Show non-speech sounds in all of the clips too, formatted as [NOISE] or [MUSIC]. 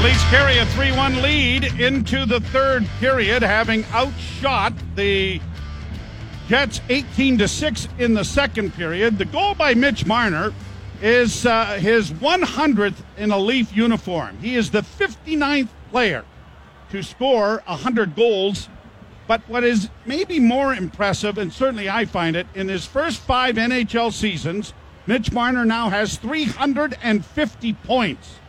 The Leafs carry a 3 1 lead into the third period, having outshot the Jets 18 to 6 in the second period. The goal by Mitch Marner is uh, his 100th in a Leaf uniform. He is the 59th player to score 100 goals. But what is maybe more impressive, and certainly I find it, in his first five NHL seasons, Mitch Marner now has 350 points.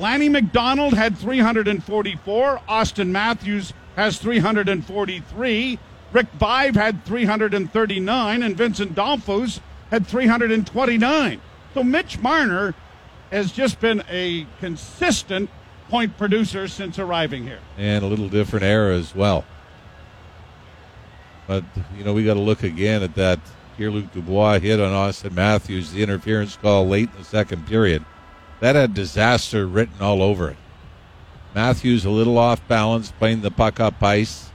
Lanny McDonald had 344. Auston Matthews has 343. Rick Vaive had 339. And Vincent Damphousse had 329. So Mitch Marner has just been a consistent point producer since arriving here. And a little different era as well. But, you know, we got to look again at that Here, Luc Dubois hit on Auston Matthews, the interference call late in the second period. That had disaster written all over it. Matthews a little off balance, playing the puck up ice,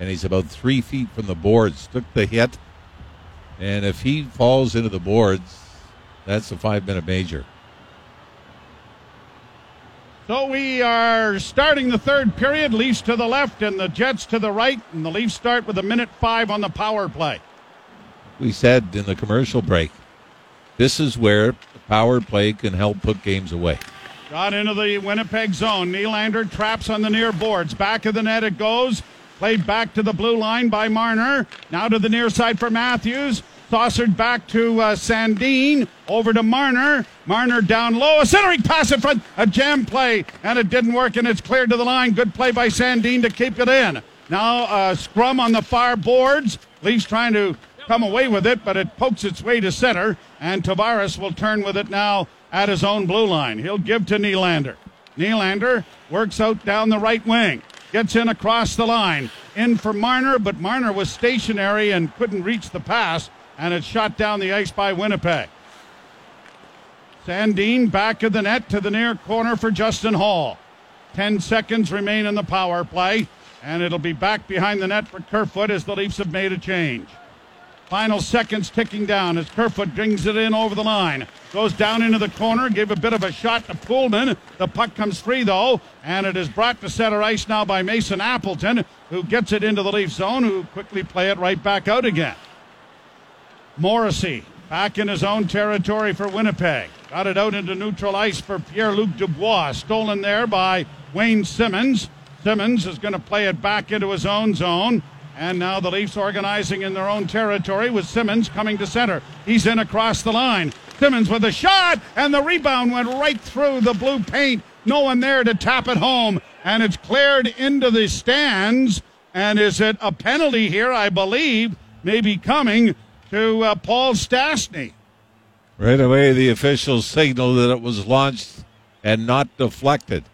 and he's about three feet from the boards. Took the hit, and if he falls into the boards, that's a five minute major. So we are starting the third period. Leafs to the left and the Jets to the right, and the Leafs start with a minute five on the power play. We said in the commercial break, this is where power play can help put games away. Got into the Winnipeg zone. Nylander traps on the near boards. Back of the net it goes. Played back to the blue line by Marner. Now to the near side for Matthews. Saucered back to uh, Sandin. Over to Marner. Marner down low. A centering pass in front. A jam play. And it didn't work, and it's cleared to the line. Good play by Sandin to keep it in. Now uh, scrum on the far boards. Leafs trying to come away with it, but it pokes its way to center. And Tavares will turn with it now at his own blue line. He'll give to Nylander. Nylander works out down the right wing. Gets in across the line. In for Marner, but Marner was stationary and couldn't reach the pass, and it's shot down the ice by Winnipeg. Sandin back of the net to the near corner for Justin Holl. Ten seconds remain in the power play, and it'll be back behind the net for Kerfoot as the Leafs have made a change. Final seconds ticking down as Kerfoot brings it in over the line. Goes down into the corner, gave a bit of a shot to Poolman. The puck comes free though, and it is brought to center ice now by Mason Appleton, who gets it into the Leaf zone, who quickly play it right back out again. Morrissey back in his own territory for Winnipeg. Got it out into neutral ice for Pierre Luc Dubois. Stolen there by Wayne Simmonds. Simmonds is going to play it back into his own zone. And now the Leafs organizing in their own territory with Simmonds coming to center. He's in across the line. Simmonds with a shot, and the rebound went right through the blue paint. No one there to tap it home, and it's cleared into the stands. And is it a penalty here? I believe maybe coming to uh, Paul Stastny. Right away, the officials signaled that it was launched and not deflected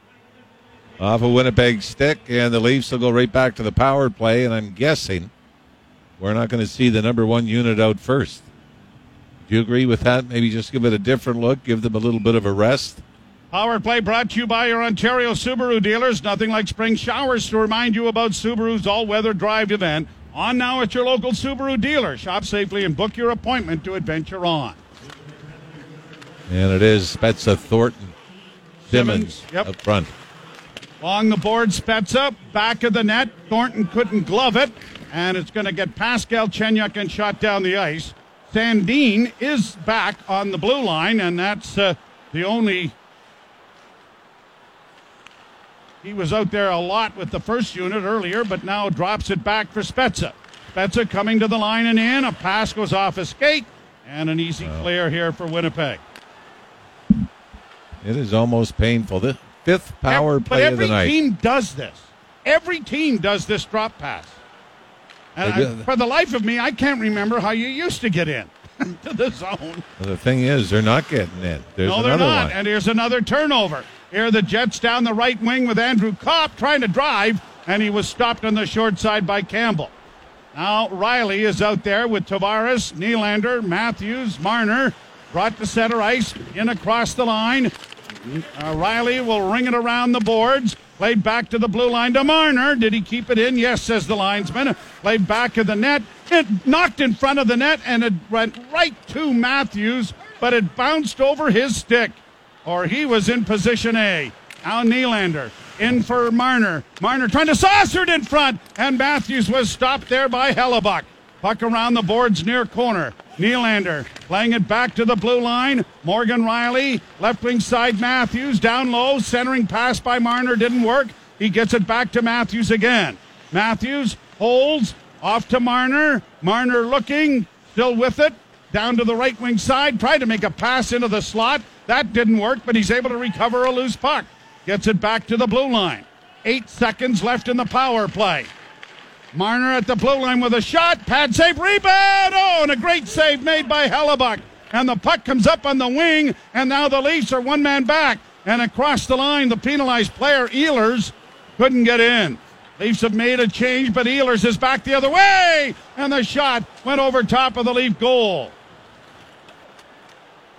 off a Winnipeg stick, and the Leafs will go right back to the power play. And I'm guessing we're not going to see the number one unit out first. Do you agree with that? Maybe just give it a different look, give them a little bit of a rest. Power play brought to you by your Ontario Subaru dealers. Nothing like spring showers to remind you about Subaru's all weather drive event. On now at your local Subaru dealer. Shop safely and book your appointment to adventure on. And it is Spezza Thornton Simmonds, Simmonds, yep. up front. Along the board, Spezza, back of the net. Thornton couldn't glove it, and it's going to get Pascal Chenyuk and shot down the ice. Sandin is back on the blue line, and that's uh, the only. He was out there a lot with the first unit earlier, but now drops it back for Spezza. Spezza coming to the line and in. A pass goes off his skate, and an easy clear here for Winnipeg. It is almost painful. The fifth power Ev- play of the night. every team does this. Every team does this drop pass. And I, for the life of me, I can't remember how you used to get in [LAUGHS] to the zone. Well, the thing is, they're not getting in. There's no, they're not. one. And here's another turnover. Here are the Jets down the right wing with Andrew Copp trying to drive, and he was stopped on the short side by Campbell. Now Rielly is out there with Tavares, Nylander, Matthews, Marner, brought to center ice, in across the line. Uh, Rielly will ring it around the boards. Played back to the blue line to Marner. Did he keep it in? Yes, says the linesman. Played back of the net. It knocked in front of the net and it went right to Matthews, but it bounced over his stick. Or he was in position A. Now Nylander In for Marner. Marner trying to saucer it in front, and Matthews was stopped there by Hellebuyck. Puck around the boards near corner. Nylander playing it back to the blue line. Morgan Rielly, left wing side Matthews, down low, centering pass by Marner didn't work. He gets it back to Matthews again. Matthews holds off to Marner. Marner looking, still with it, down to the right wing side, tried to make a pass into the slot. That didn't work, but he's able to recover a loose puck. Gets it back to the blue line. Eight seconds left in the power play. Marner at the blue line with a shot. Pad save, rebound. Oh, and a great save made by Hellebuyck. And the puck comes up on the wing, and now the Leafs are one man back. And across the line, the penalized player, Ehlers, couldn't get in. Leafs have made a change, but Ehlers is back the other way, and the shot went over top of the Leaf goal.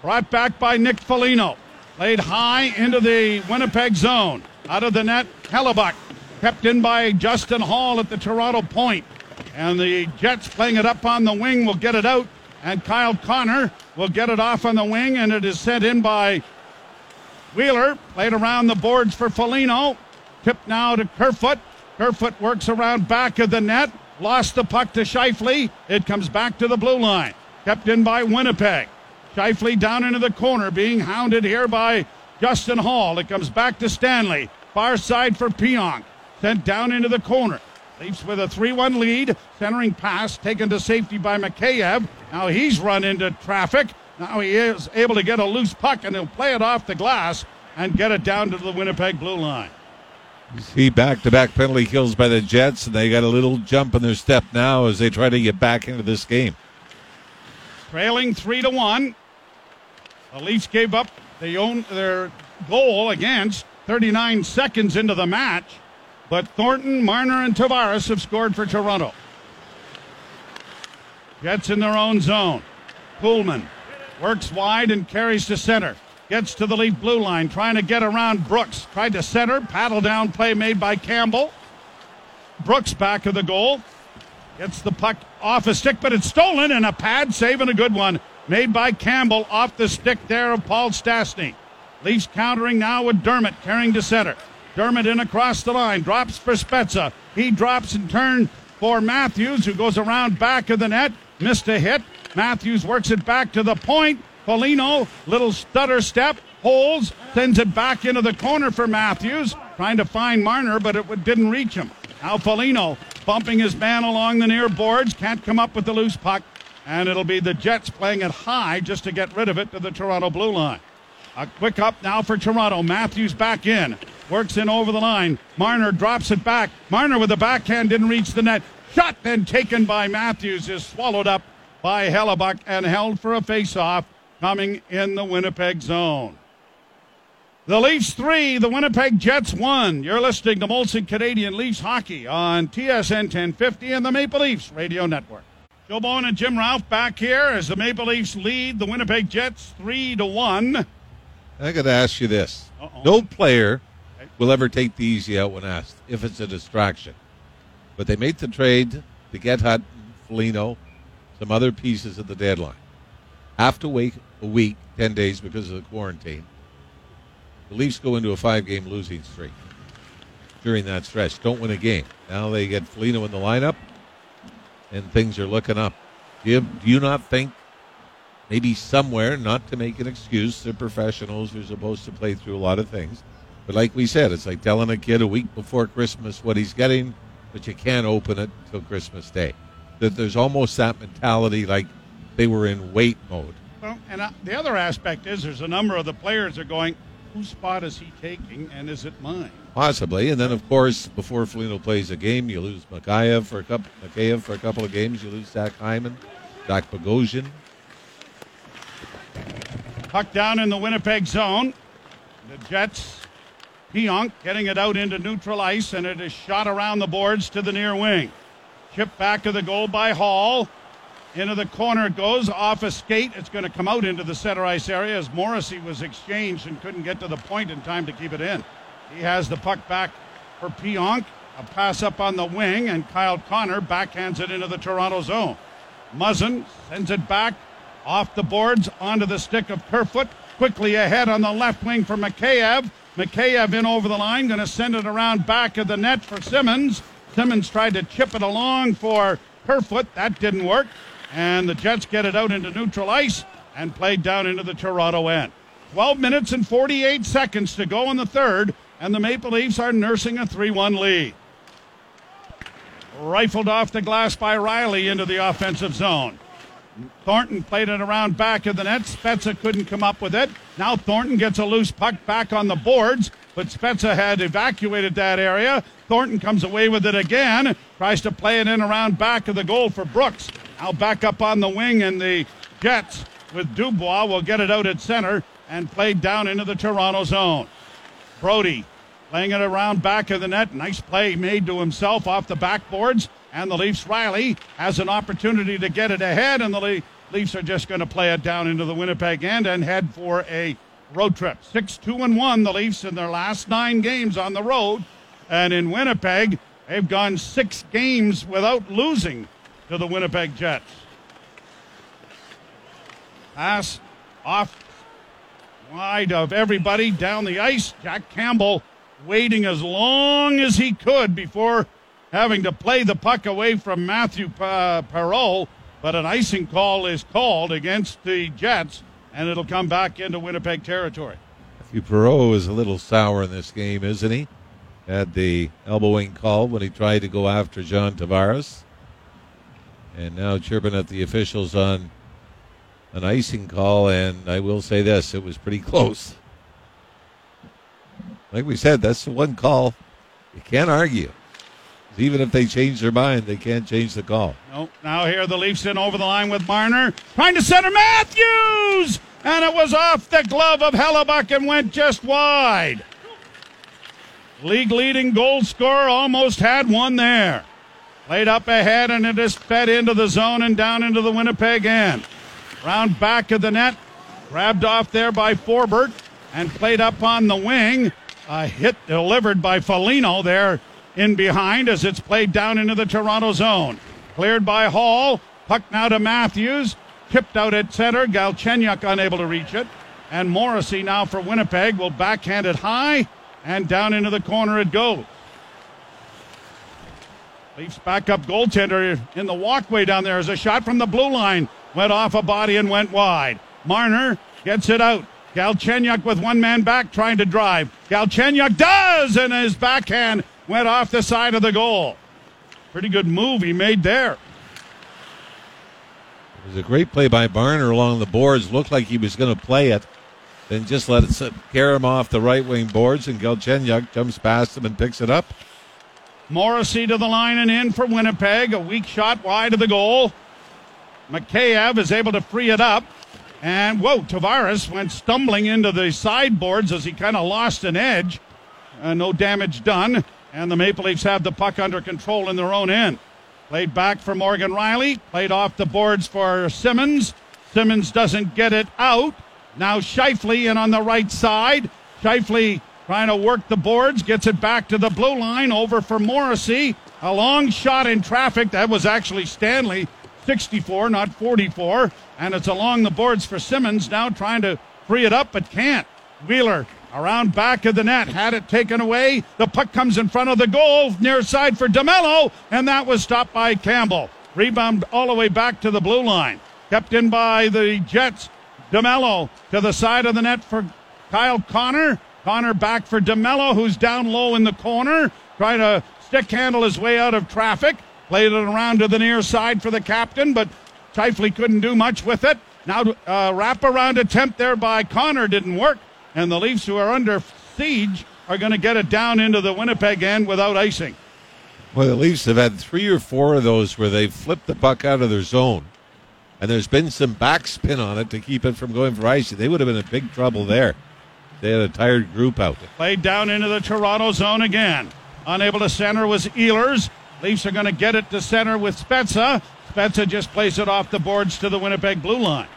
Brought back by Nick Foligno. Laid high into the Winnipeg zone. Out of the net, Hellebuyck. Kept in by Justin Holl at the Toronto point. And the Jets playing it up on the wing will get it out. And Kyle Connor will get it off on the wing, and it is sent in by Wheeler. Played around the boards for Foligno. Tipped now to Kerfoot. Kerfoot works around back of the net. Lost the puck to Scheifele. It comes back to the blue line. Kept in by Winnipeg. Scheifele down into the corner, being hounded here by Justin Holl. It comes back to Stanley. Far side for Pionk. Sent down into the corner. Leafs with a 3 1 lead. Centering pass taken to safety by Mikheyev. Now he's run into traffic. Now he is able to get a loose puck and he'll play it off the glass and get it down to the Winnipeg blue line. See back to back penalty kills by the Jets, and they got a little jump in their step now as they try to get back into this game. Trailing 3 to 1. The Leafs gave up they own their goal against 39 seconds into the match. But Thornton, Marner, and Tavares have scored for Toronto. Jets in their own zone. Poolman works wide and carries to center. Gets to the Leaf blue line, trying to get around Brooks. Tried to center, paddle down play made by Campbell. Brooks back of the goal. Gets the puck off a stick, but it's stolen, and a pad save and a good one made by Campbell off the stick there of Paul Stastny. Leafs countering now with Dermott carrying to center. Dermott in across the line, drops for Spezza. He drops in turn for Matthews, who goes around back of the net. Missed a hit. Matthews works it back to the point. Foligno, little stutter step, holds, sends it back into the corner for Matthews, trying to find Marner, but it didn't reach him. Now Foligno bumping his man along the near boards, can't come up with the loose puck, and it'll be the Jets playing it high just to get rid of it to the Toronto blue line. A quick up now for Toronto. Matthews back in. Works in over the line. Marner drops it back. Marner with the backhand didn't reach the net. Shot then taken by Matthews is swallowed up by Hellebuyck and held for a face-off coming in the Winnipeg zone. The Leafs three, the Winnipeg Jets one. You're listening to Molson Canadian Leafs hockey on TSN 1050 and the Maple Leafs Radio Network. Joe Bowen and Jim Ralph back here as the Maple Leafs lead the Winnipeg Jets three to one. I got to ask you this: Uh-oh. No player will ever take the easy out when asked if it's a distraction. But they made the trade to get Hutton, Foligno, some other pieces at the deadline. Have to wait a week, ten days because of the quarantine. The Leafs go into a five-game losing streak during that stretch. Don't win a game. Now they get Foligno in the lineup, and things are looking up. Do you, do you not think maybe somewhere, not to make an excuse, they're professionals, they're supposed to play through a lot of things. But like we said, it's like telling a kid a week before Christmas what he's getting, but you can't open it till Christmas Day. That there's almost that mentality like they were in wait mode. Well, and uh, the other aspect is there's a number of the players are going, whose spot is he taking, and is it mine? Possibly, and then of course, before Foligno plays a game, you lose Mikheyev for a couple, Mikheyev for a couple of games. You lose Zach Hyman, Zach Bogosian. Puck down in the Winnipeg zone. The Jets, Pionk getting it out into neutral ice, and it is shot around the boards to the near wing. Chip back of the goal by Holl. Into the corner it goes, off a skate. It's going to come out into the center ice area as Morrissey was exchanged and couldn't get to the point in time to keep it in. He has the puck back for Pionk. A pass up on the wing, and Kyle Connor backhands it into the Toronto zone. Muzzin sends it back off the boards onto the stick of Kerfoot. Quickly ahead on the left wing for Mikheyev. Mikheyev in over the line, going to send it around back of the net for Simmonds. Simmonds tried to chip it along for Kerfoot. That didn't work. And the Jets get it out into neutral ice and played down into the Toronto end. 12 minutes and 48 seconds to go in the third, and the Maple Leafs are nursing a 3 1 lead. Rifled off the glass by Rielly into the offensive zone. Thornton played it around back of the net. Spezza couldn't come up with it. Now Thornton gets a loose puck back on the boards, but Spezza had evacuated that area. Thornton comes away with it again, tries to play it in around back of the goal for Brooks. Now back up on the wing, and the Jets with Dubois will get it out at center and played down into the Toronto zone. Brodie Playing it around back of the net. Nice play made to himself off the backboards. And the Leafs, Rielly, has an opportunity to get it ahead. And the Le- Leafs are just going to play it down into the Winnipeg end and head for a road trip. 6 2 and 1, the Leafs in their last nine games on the road. And in Winnipeg, they've gone six games without losing to the Winnipeg Jets. Pass off wide of everybody down the ice. Jack Campbell waiting as long as he could before having to play the puck away from Mathieu uh, Perreault. But an icing call is called against the Jets, and it'll come back into Winnipeg territory. Mathieu Perreault is a little sour in this game, isn't he? Had the elbowing call when he tried to go after John Tavares. And now chirping at the officials on an icing call, and I will say this it was pretty close like we said, that's the one call you can't argue. Even if they change their mind, they can't change the call. No. Now here the Leafs in over the line with Marner. Trying to center Matthews! And it was off the glove of Hellebuyck and went just wide. League leading goal scorer almost had one there. Played up ahead and it is fed into the zone and down into the Winnipeg end. Round back of the net. Grabbed off there by Forbort and played up on the wing. A hit delivered by Foligno there in behind as it's played down into the Toronto zone. Cleared by Holl. Puck now to Matthews. Tipped out at center. Galchenyuk unable to reach it. And Morrissey now for Winnipeg will backhand it high and down into the corner it goes. Leafs backup goaltender in the walkway down there as a shot from the blue line went off a body and went wide. Marner gets it out. Galchenyuk with one man back trying to drive. Galchenyuk does, and his backhand went off the side of the goal. Pretty good move he made there. It was a great play by Marner along the boards. Looked like he was going to play it. Then just let it carry him off the right wing boards, and Galchenyuk jumps past him and picks it up. Morrissey to the line and in for Winnipeg. A weak shot wide of the goal. Mikheyev is able to free it up. And whoa, Tavares went stumbling into the sideboards as he kind of lost an edge. Uh, no damage done. And the Maple Leafs have the puck under control in their own end. Played back for Morgan Rielly. Played off the boards for Simmonds. Simmonds doesn't get it out. Now Scheifele in on the right side. Scheifele trying to work the boards. Gets it back to the blue line. Over for Morrissey. A long shot in traffic. That was actually Stanley 64, not 44. And it's along the boards for Simmonds. now trying to free it up, but can't. Wheeler around back of the net, had it taken away. The puck comes in front of the goal, near side for DeMelo, and that was stopped by Campbell. Rebound all the way back to the blue line. Kept in by the Jets. DeMelo to the side of the net for Kyle Connor. Connor back for DeMelo, who's down low in the corner, trying to stick handle his way out of traffic. Played it around to the near side for the captain, but Scheifele couldn't do much with it. Now, uh, wraparound attempt there by Connor didn't work, and the Leafs, who are under siege, are going to get it down into the Winnipeg end without icing. Well, the Leafs have had three or four of those where they've flipped the puck out of their zone, and there's been some backspin on it to keep it from going for icing. They would have been in big trouble there. They had a tired group out. There. Played down into the Toronto zone again. Unable to center was Ehlers. Leafs are going to get it to center with Spezza. Spezza just plays it off the boards to the Winnipeg blue line.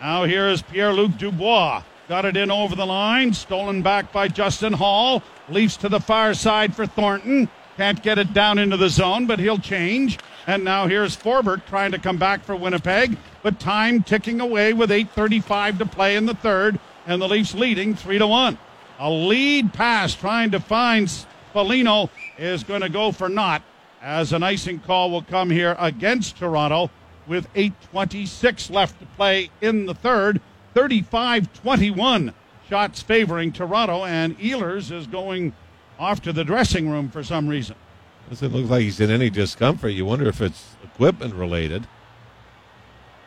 Now here is Pierre Luc Dubois. Got it in over the line. Stolen back by Justin Holl. Leafs to the far side for Thornton. Can't get it down into the zone, but he'll change. And now here's Forbort trying to come back for Winnipeg, but time ticking away with 8:35 to play in the third, and the Leafs leading three to one. A lead pass trying to find Foligno is going to go for naught as an icing call will come here against Toronto with 8.26 left to play in the third. 35 21 shots favoring Toronto, and Ehlers is going off to the dressing room for some reason. Doesn't look like he's in any discomfort. You wonder if it's equipment related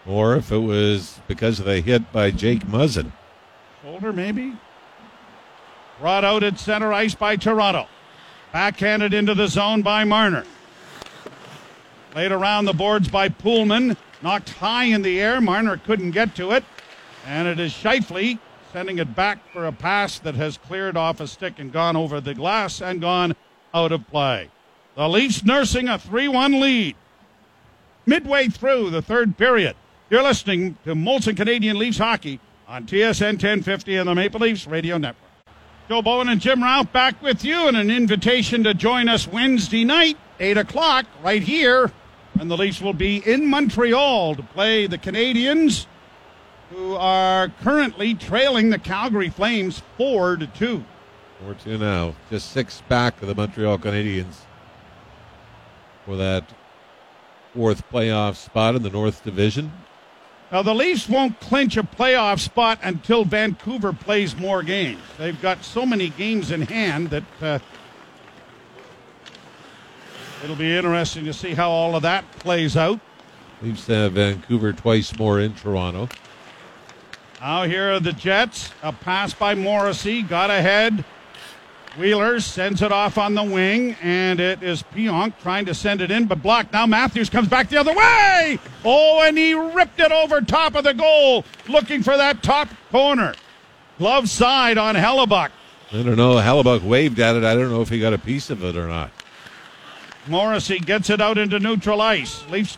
or if it was because of the hit by Jake Muzzin. Shoulder, maybe? Brought out at center ice by Toronto. Backhanded into the zone by Marner. Played around the boards by Poolman. Knocked high in the air. Marner couldn't get to it. And it is Scheifele sending it back for a pass that has cleared off a stick and gone over the glass and gone out of play. The Leafs nursing a 3 1 lead. Midway through the third period, you're listening to Molson Canadian Leafs hockey on TSN 1050 and the Maple Leafs Radio Network. Joe Bowen and Jim Ralph back with you, and an invitation to join us Wednesday night, 8 o'clock, right here. And the Leafs will be in Montreal to play the Canadiens, who are currently trailing the Calgary Flames 4 to 2. 4 2 now. Just six back of the Montreal Canadiens for that fourth playoff spot in the North Division. Now, the Leafs won't clinch a playoff spot until Vancouver plays more games. They've got so many games in hand that uh, it'll be interesting to see how all of that plays out. Leafs have Vancouver twice more in Toronto. Now, here are the Jets. A pass by Morrissey, got ahead. Wheeler sends it off on the wing, and it is Pionk trying to send it in, but blocked. Now Matthews comes back the other way. Oh, and he ripped it over top of the goal, looking for that top corner. Glove side on Hellebuyck. I don't know. Hellebuyck waved at it. I don't know if he got a piece of it or not. Morrissey gets it out into neutral ice. Leafs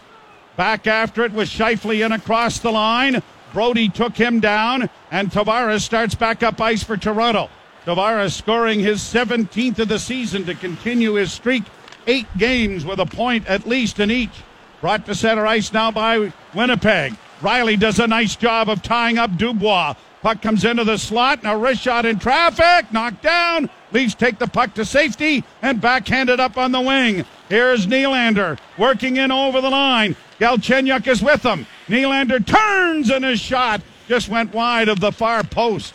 back after it with Scheifele in across the line. Brodie took him down, and Tavares starts back up ice for Toronto. Tavares scoring his 17th of the season to continue his streak. Eight games with a point at least in each. Brought to center ice now by Winnipeg. Rielly does a nice job of tying up Dubois. Puck comes into the slot. Now wrist shot in traffic. Knocked down. Leafs take the puck to safety and backhanded up on the wing. Here's Nylander working in over the line. Galchenyuk is with him. Nylander turns and his shot just went wide of the far post.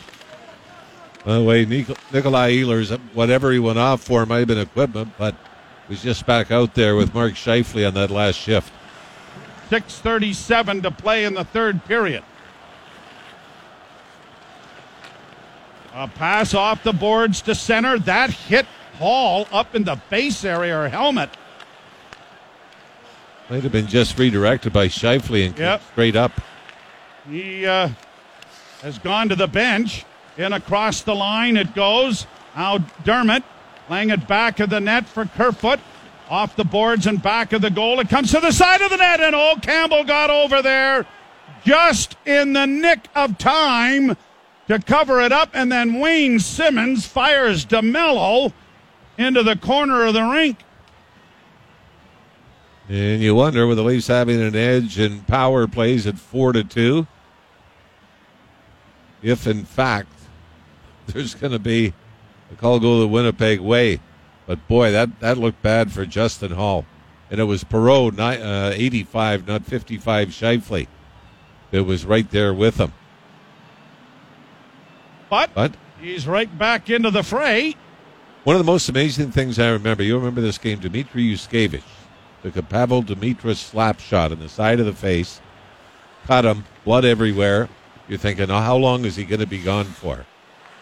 By the way, Nikolai Ehlers, whatever he went off for might have been equipment, but he's just back out there with Mark Scheifele on that last shift. 6.37 to play in the third period. A pass off the boards to center. That hit Holl up in the face area or helmet. Might have been just redirected by Scheifele and yep. straight up. He uh, has gone to the bench. In across the line it goes. Now Dermott laying it back of the net for Kerfoot. Off the boards and back of the goal. It comes to the side of the net, and old Campbell got over there just in the nick of time to cover it up. And then Wayne Simmonds fires DeMelo into the corner of the rink. And you wonder with the Leafs having an edge in power plays at four to two, if in fact [LAUGHS] there's going to be a call go the Winnipeg way. But boy, that, that looked bad for Justin Holl, And it was Perreault, not, uh, 85, not 55 Scheifele. It was right there with him. But, but he's right back into the fray. One of the most amazing things I remember, you remember this game, Dmitry Yushkevich took a Pavel Demitra slap shot in the side of the face, cut him, blood everywhere. You're thinking, oh, how long is he going to be gone for?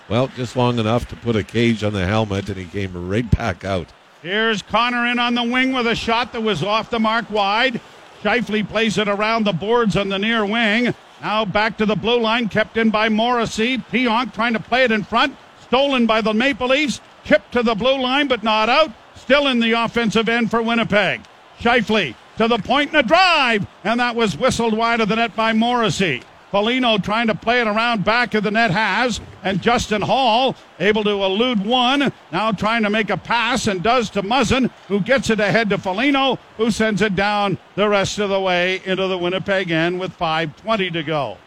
Well, just long enough to put a cage on the helmet, and he came right back out. Here's Connor in on the wing with a shot that was off the mark wide. Scheifele plays it around the boards on the near wing. Now back to the blue line, kept in by Morrissey. Pionk trying to play it in front. Stolen by the Maple Leafs. Chipped to the blue line, but not out. Still in the offensive end for Winnipeg. Scheifele to the point and a drive, and that was whistled wide of the net by Morrissey. Foligno trying to play it around back of the net has, and Justin Holl able to elude one. Now trying to make a pass and does to Muzzin, who gets it ahead to Foligno, who sends it down the rest of the way into the Winnipeg end with 5.20 to go.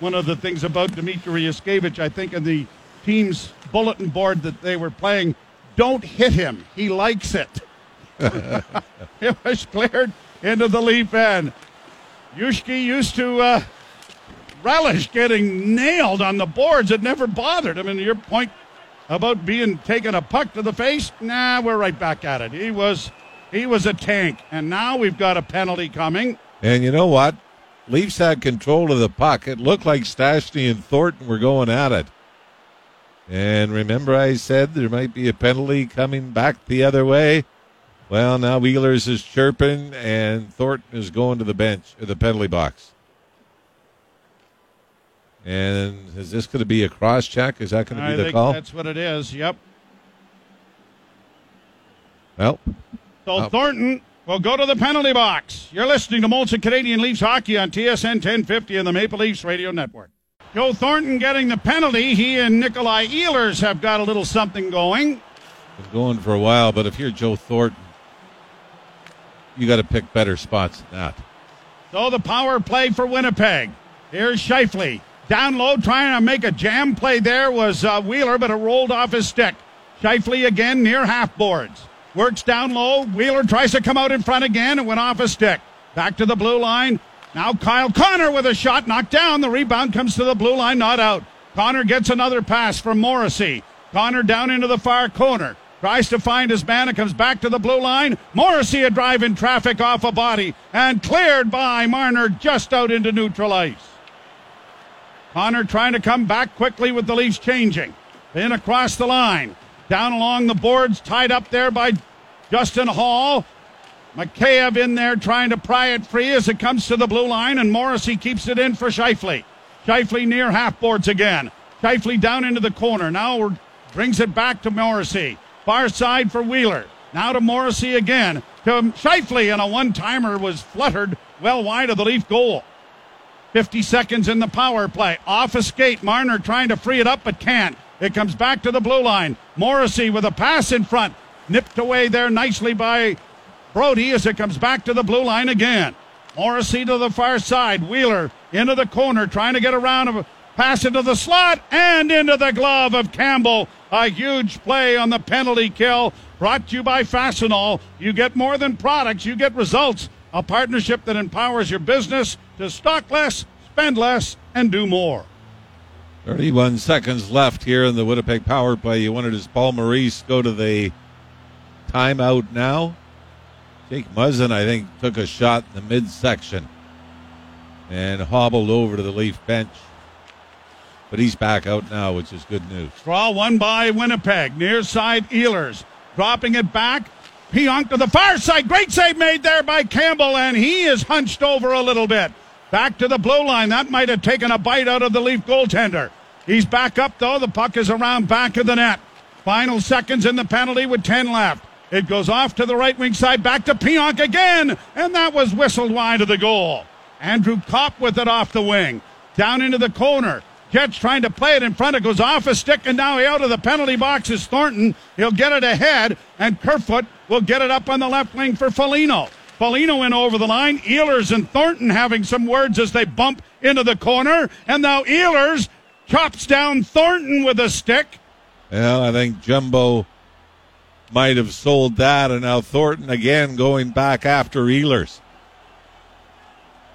One of the things about Dmitry Yushkevich, I think, in the team's bulletin board that they were playing, "Don't hit him. He likes it." It was cleared into the leaf end. Yushki used to uh, relish getting nailed on the boards. It never bothered him. And your point about being taking a puck to the face, nah, we're right back at it. He was he was a tank, and now we've got a penalty coming. And you know what? Leafs had control of the puck. It looked like Stastny and Thornton were going at it. And remember, I said there might be a penalty coming back the other way. Well, now Wheeler's is chirping, and Thornton is going to the bench, uh, the penalty box. And is this going to be a cross check? Is that going to be I the think call? that's what it is. Yep. Well, So Oh. Thornton will go to the penalty box. You're listening to Molson Canadian Leafs hockey on TSN 1050 and the Maple Leafs Radio Network. Joe Thornton getting the penalty. He and Nikolai Ehlers have got a little something going. been going for a while, but if you're Joe Thornton, you got to pick better spots than that. So the power play for Winnipeg. Here's Scheifele. Down low, trying to make a jam play there was uh, Wheeler, but it rolled off his stick. Scheifele again near half boards. Works down low. Wheeler tries to come out in front again. It went off his stick. Back to the blue line. Now Kyle Connor with a shot knocked down. The rebound comes to the blue line, not out. Connor gets another pass from Morrissey. Connor down into the far corner. Tries to find his man. It comes back to the blue line. Morrissey a drive in traffic off a body and cleared by Marner just out into neutral ice. Connor trying to come back quickly with the Leafs changing. In across the line. Down along the boards, tied up there by Justin Holl. Mikheyev in there trying to pry it free as it comes to the blue line, and Morrissey keeps it in for Scheifele. Scheifele near half boards again. Scheifele down into the corner. Now brings it back to Morrissey. Far side for Wheeler. Now to Morrissey again. To Scheifele, and a one timer was fluttered well wide of the Leaf goal. 50 seconds in the power play. Off a skate. Marner trying to free it up, but can't. It comes back to the blue line. Morrissey with a pass in front. Nipped away there nicely by Brodie as it comes back to the blue line again. Morrissey to the far side. Wheeler into the corner trying to get around pass into the slot and into the glove of Campbell. A huge play on the penalty kill brought to you by Fastenal. You get more than products, you get results. A partnership that empowers your business to stock less, spend less, and do more. 31 seconds left here in the Winnipeg power play. You wanted as Paul Maurice go to the timeout now. Jake Muzzin, I think, took a shot in the midsection and hobbled over to the Leaf bench. But he's back out now, which is good news. Draw one by Winnipeg. Near side Ehlers. Dropping it back. Pionk to the far side. Great save made there by Campbell, and he is hunched over a little bit. Back to the blue line. That might have taken a bite out of the Leaf goaltender. He's back up, though. The puck is around back of the net. Final seconds in the penalty with 10 left. It goes off to the right wing side, back to Pionk again, and that was whistled wide of the goal. Andrew Copp with it off the wing. Down into the corner. Jets trying to play it in front. It goes off a stick, and now out of the penalty box is Thornton. He'll get it ahead, and Kerfoot will get it up on the left wing for Foligno. Foligno in over the line. Ehlers and Thornton having some words as they bump into the corner, and now Ehlers chops down Thornton with a stick. Well, I think Jumbo might have sold that, and now Thornton again going back after Ehlers.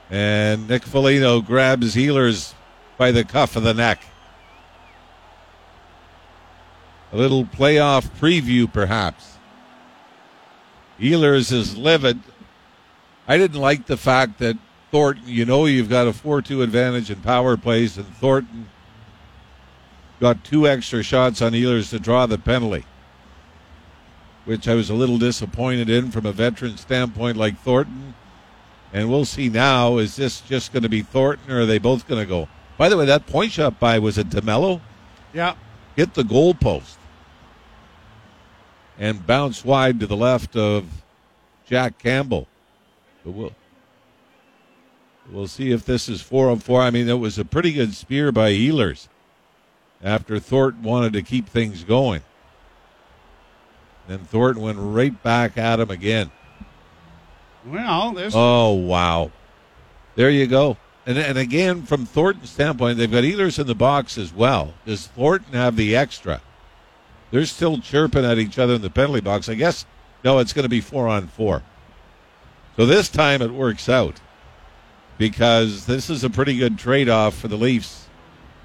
And Nick Foligno grabs Ehlers by the cuff of the neck. A little playoff preview, perhaps. Ehlers is livid. I didn't like the fact that Thornton, you know, you've got a 4 2 advantage in power plays, and Thornton got two extra shots on Ehlers to draw the penalty, which I was a little disappointed in from a veteran standpoint like Thornton. And we'll see now is this just going to be Thornton or are they both going to go? By the way, that point shot by was it DeMelo? Yeah. Hit the goalpost and bounce wide to the left of Jack Campbell. But we'll, we'll see if this is four on four. I mean, it was a pretty good spear by Ehlers after Thornton wanted to keep things going. Then Thornton went right back at him again. Well, this. Oh, wow. There you go. And, and again, from Thornton's standpoint, they've got Ehlers in the box as well. Does Thornton have the extra? They're still chirping at each other in the penalty box. I guess, no, it's going to be four on four. So this time it works out because this is a pretty good trade off for the Leafs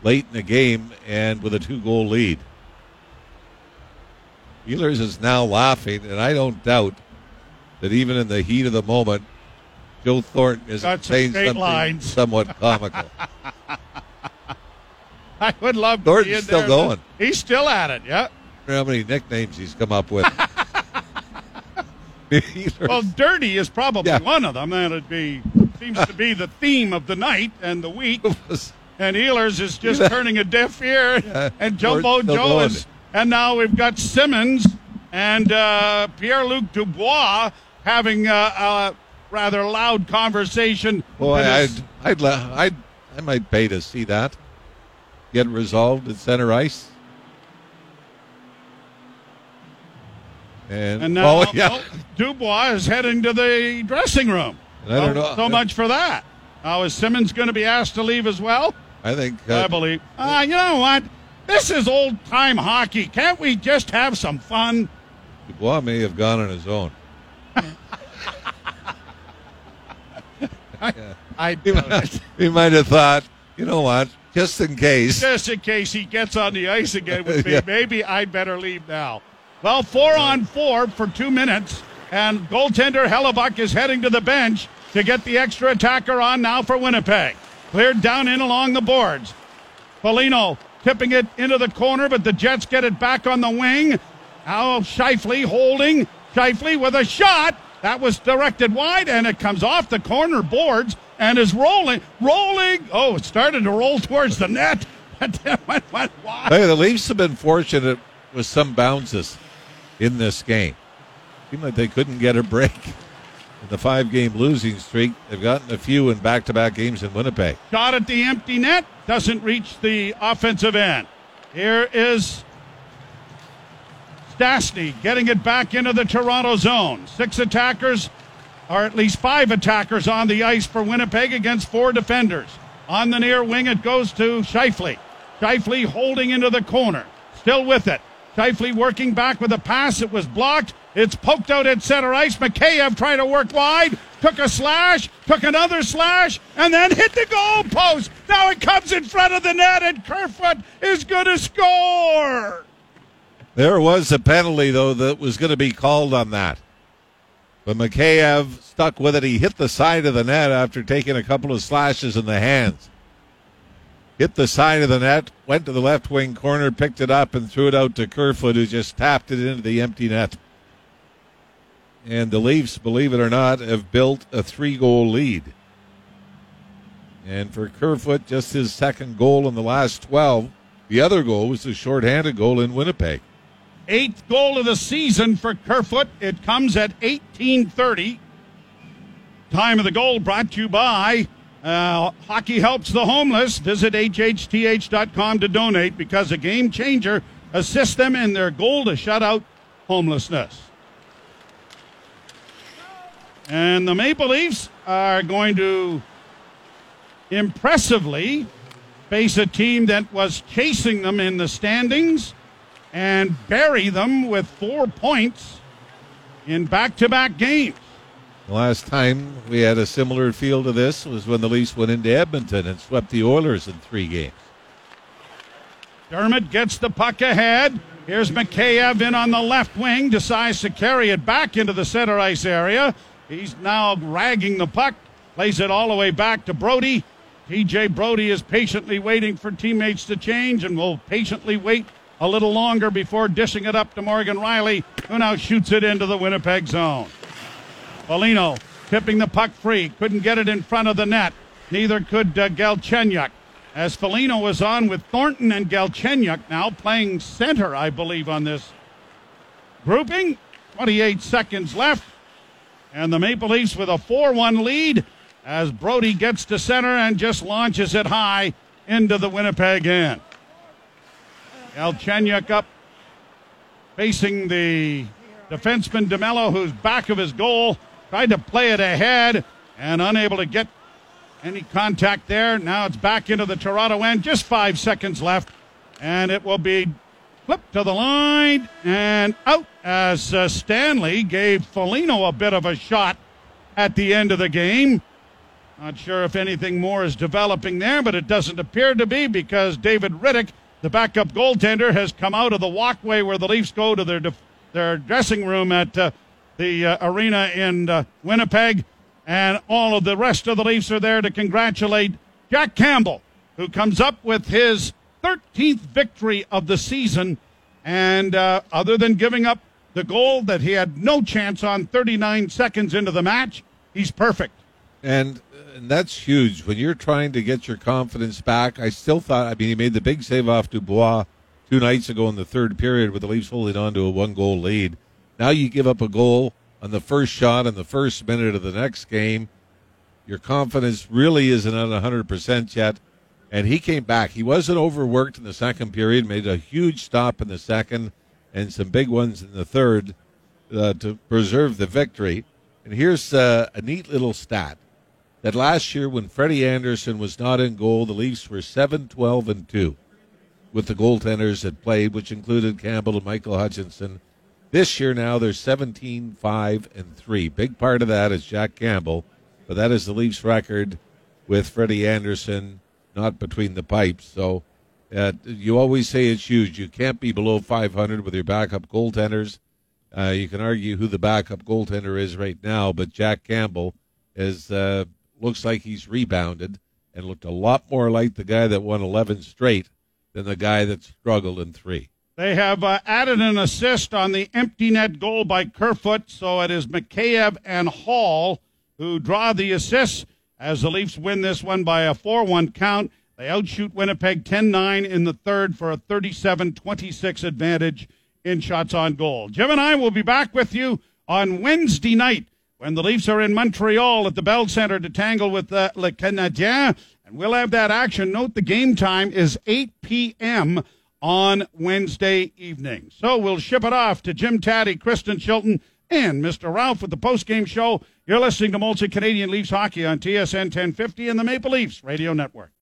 late in the game and with a two goal lead. Ehlers is now laughing, and I don't doubt that even in the heat of the moment, Joe Thornton is saying something lines. [LAUGHS] somewhat comical. I would love to Thornton's still there. going. He's still at it, yeah. I wonder how many nicknames he's come up with. [LAUGHS] Well, dirty is probably Yeah. one of them. That'd be seems to be the theme of the night and the week. [LAUGHS] And Ehlers is just Yeah. turning a deaf ear. Yeah. And Jumbo Joe is. And now we've got Simmonds and uh, Pierre Luc Dubois having uh, a rather loud conversation. Boy, that I'd, I'd, la- I'd, I might pay to see that get resolved at center ice. And, and now oh yeah, well, [LAUGHS] Dubois is heading to the dressing room. And I don't So- know- So much for that. Now, is Simmonds going to be asked to leave as well? I think uh, I believe. Uh, you know what? This is old time hockey. Can't we just have some fun? Dubois may have gone on his own. [LAUGHS] I He might, he might have thought, you know what, just in case. just in case he gets on the ice again with [LAUGHS] me, Yeah. maybe I'd better leave now. Well, four on four for two minutes, and goaltender Hellebuyck is heading to the bench to get the extra attacker on now for Winnipeg. Cleared down in along the boards. Foligno tipping it into the corner, but the Jets get it back on the wing. Now Scheifele holding. Scheifele with a shot. That was directed wide, and it comes off the corner boards and is rolling, rolling. Oh, it started to roll towards the net. [LAUGHS] And then went, went wide. Hey, the Leafs have been fortunate with some bounces in this game. Seemed like they couldn't get a break [LAUGHS] in the five game losing streak. They've gotten a few in back to back games in Winnipeg. Shot at the empty net. Doesn't reach the offensive end. Here is Stastny getting it back into the Toronto zone. Six attackers, or at least five attackers on the ice for Winnipeg against four defenders. On the near wing, it goes to Scheifele. Scheifele holding into the corner. Still with it. Scheifele working back with a pass. It was blocked. It's poked out at center ice. Mikheyev trying to work wide. Took a slash. Took another slash. And then hit the goal post. Now it comes in front of the net, and Kerfoot is going to score. There was a penalty, though, that was going to be called on that. But Mikheyev stuck with it. He hit the side of the net after taking a couple of slashes in the hands. Hit the side of the net, went to the left wing corner, picked it up, and threw it out to Kerfoot, who just tapped it into the empty net. And the Leafs, believe it or not, have built a three goal lead. And for Kerfoot, just his second goal in the last 12. The other goal was a shorthanded goal in Winnipeg. Eighth goal of the season for Kerfoot. It comes at 1830. Time of the goal brought to you by uh, Hockey Helps the Homeless. Visit hhth.com to donate because a game changer assists them in their goal to shut out homelessness. And the Maple Leafs are going to impressively face a team that was chasing them in the standings and bury them with four points in back to back games. The last time we had a similar feel to this was when the Leafs went into Edmonton and swept the Oilers in three games. Dermott gets the puck ahead. Here's Mikheyev in on the left wing, decides to carry it back into the center ice area. He's now ragging the puck, plays it all the way back to Brodie. TJ Brodie is patiently waiting for teammates to change and will patiently wait a little longer before dishing it up to Morgan Rielly, who now shoots it into the Winnipeg zone. Foligno tipping the puck free, couldn't get it in front of the net. Neither could uh, Galchenyuk. As Foligno was on with Thornton and Galchenyuk now playing center, I believe, on this grouping. 28 seconds left. And the Maple Leafs with a 4 1 lead as Brodie gets to center and just launches it high into the Winnipeg end. Galchenyuk up facing the defenseman DeMelo, who's back of his goal, tried to play it ahead and unable to get any contact there. Now it's back into the Toronto end. Just five seconds left, and it will be flipped to the line and out as uh, Stanley gave Foligno a bit of a shot at the end of the game. Not sure if anything more is developing there, but it doesn't appear to be because David Rittich, the backup goaltender, has come out of the walkway where the Leafs go to their def- their dressing room at uh, the uh, arena in uh, Winnipeg, and all of the rest of the Leafs are there to congratulate Jack Campbell, who comes up with his 13th victory of the season, and uh, other than giving up the goal that he had no chance on 39 seconds into the match, he's perfect. And and that's huge when you're trying to get your confidence back. I still thought, I mean, he made the big save off Dubois two nights ago in the third period with the Leafs holding on to a one goal lead. Now you give up a goal on the first shot in the first minute of the next game. Your confidence really isn't at 100% yet. And he came back. He wasn't overworked in the second period, made a huge stop in the second and some big ones in the third uh, to preserve the victory. And here's uh, a neat little stat that last year when Freddie Andersen was not in goal, the Leafs were 7 12 and 2 with the goaltenders that played, which included Campbell and Michael Hutchinson. This year now they're 17 5 and 3. Big part of that is Jack Campbell, but that is the Leafs record with Freddie Andersen not between the pipes. So uh, you always say it's huge. You can't be below 500 with your backup goaltenders. Uh, you can argue who the backup goaltender is right now, but Jack Campbell is uh, looks like he's rebounded and looked a lot more like the guy that won 11 straight than the guy that struggled in three. They have uh, added an assist on the empty net goal by Kerfoot, so it is Mikheyev and Holl who draw the assists as the Leafs win this one by a 4 1 count. They outshoot Winnipeg 10 9 in the third for a 37 26 advantage in shots on goal. Jim and I will be back with you on Wednesday night when the Leafs are in Montreal at the Bell Center to tangle with uh, Le Canadien. And we'll have that action. Note the game time is 8 p.m. on Wednesday evening. So we'll ship it off to Jim Tatti, Kristen Shilton, and Mr. Ralph with the post-game show. You're listening to Molson Canadian Leafs Hockey on TSN 1050 and the Maple Leafs Radio Network.